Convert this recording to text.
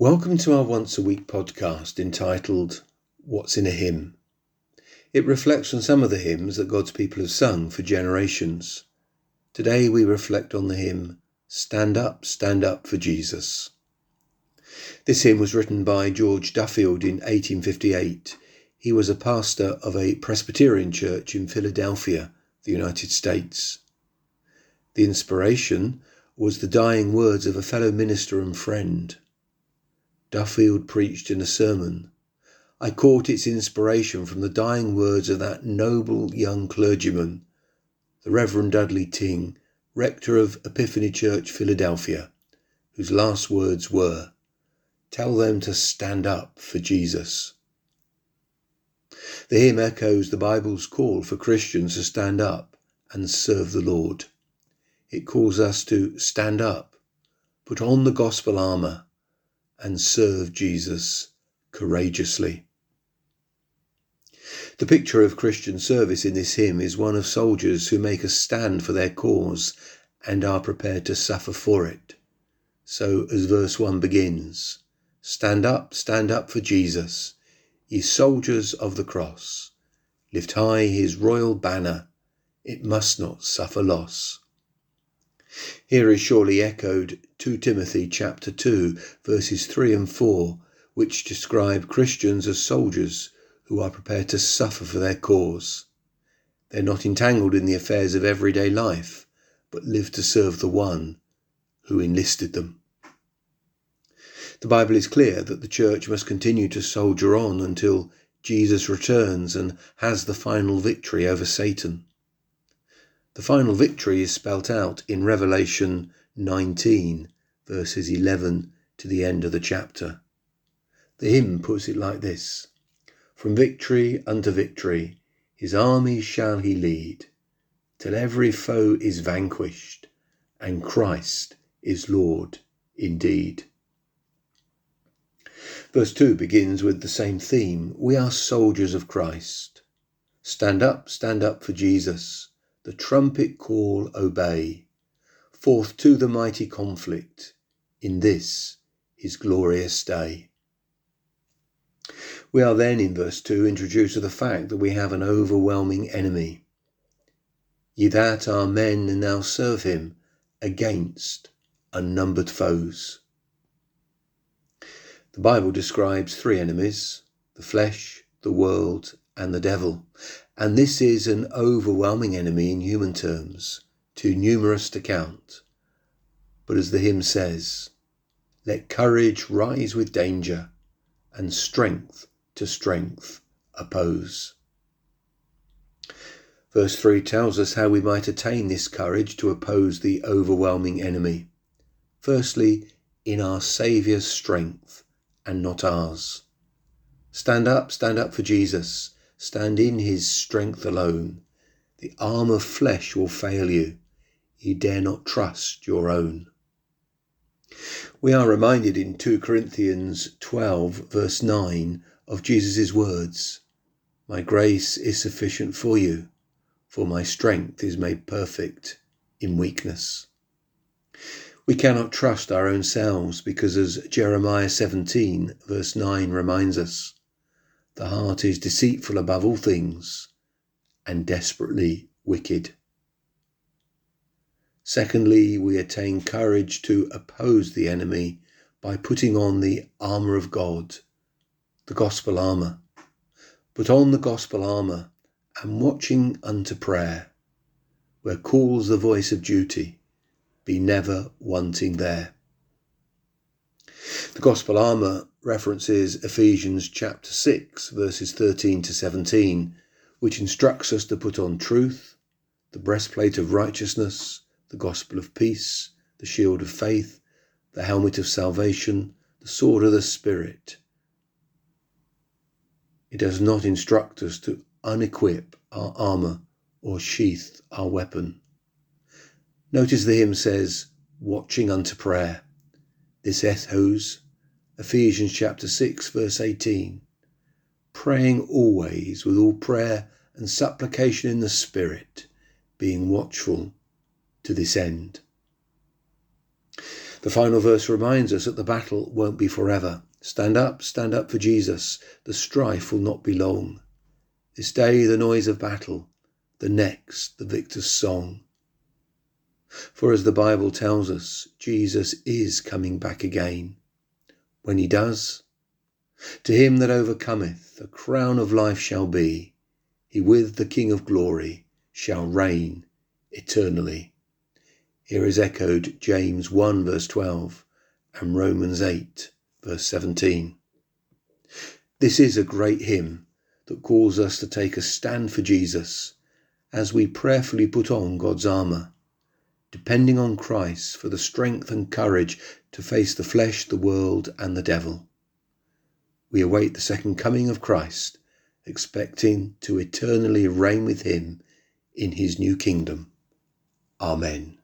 Welcome to our once a week podcast entitled What's in a Hymn. It reflects on some of the hymns that God's people have sung for generations. Today we reflect on the hymn Stand Up, Stand Up for Jesus. This hymn was written by George Duffield in 1858. He was a pastor of a Presbyterian church in Philadelphia, the United States. The inspiration was the dying words of a fellow minister and friend. Duffield preached in a sermon. I caught its inspiration from the dying words of that noble young clergyman, the Reverend Dudley Tyng, rector of Epiphany Church, Philadelphia, whose last words were, Tell them to stand up for Jesus. The hymn echoes the Bible's call for Christians to stand up and serve the Lord. It calls us to stand up, put on the gospel armour, and serve Jesus courageously. The picture of Christian service in this hymn is one of soldiers who make a stand for their cause and are prepared to suffer for it. So, as verse 1 begins, Stand up, stand up for Jesus, ye soldiers of the cross. Lift high his royal banner, it must not suffer loss. Here is surely echoed 2 Timothy chapter 2 verses 3 and 4 which describe Christians as soldiers who are prepared to suffer for their cause. They're not entangled in the affairs of everyday life, but live to serve the one who enlisted them. The Bible is clear that the church must continue to soldier on until Jesus returns and has the final victory over Satan. The final victory is spelt out in Revelation 19, verses 11 to the end of the chapter. The hymn puts it like this From victory unto victory, his armies shall he lead, till every foe is vanquished, and Christ is Lord indeed. Verse 2 begins with the same theme We are soldiers of Christ. Stand up, stand up for Jesus the trumpet call obey, forth to the mighty conflict, in this his glorious day. We are then in verse 2 introduced to the fact that we have an overwhelming enemy. Ye that are men now serve him against unnumbered foes. The Bible describes three enemies the flesh, the world, and the devil, and this is an overwhelming enemy in human terms, too numerous to count. But as the hymn says, let courage rise with danger, and strength to strength oppose. Verse 3 tells us how we might attain this courage to oppose the overwhelming enemy. Firstly, in our Saviour's strength and not ours. Stand up, stand up for Jesus Stand in his strength alone. The arm of flesh will fail you. You dare not trust your own. We are reminded in 2 Corinthians 12, verse 9, of Jesus' words My grace is sufficient for you, for my strength is made perfect in weakness. We cannot trust our own selves because, as Jeremiah 17, verse 9 reminds us, the heart is deceitful above all things and desperately wicked. Secondly, we attain courage to oppose the enemy by putting on the armour of God, the gospel armour. Put on the gospel armour and watching unto prayer, where calls the voice of duty, be never wanting there. The gospel armour references Ephesians chapter 6, verses 13 to 17, which instructs us to put on truth, the breastplate of righteousness, the gospel of peace, the shield of faith, the helmet of salvation, the sword of the Spirit. It does not instruct us to unequip our armour or sheath our weapon. Notice the hymn says, watching unto prayer. This echoes Ephesians chapter 6 verse 18. Praying always with all prayer and supplication in the Spirit, being watchful to this end. The final verse reminds us that the battle won't be forever. Stand up, stand up for Jesus. The strife will not be long. This day the noise of battle, the next the victor's song. For as the Bible tells us, Jesus is coming back again. When he does, to him that overcometh, a crown of life shall be. He with the King of glory shall reign eternally. Here is echoed James 1 verse 12 and Romans 8 verse 17. This is a great hymn that calls us to take a stand for Jesus as we prayerfully put on God's armour, depending on Christ for the strength and courage to face the flesh, the world, and the devil. We await the second coming of Christ, expecting to eternally reign with him in his new kingdom. Amen.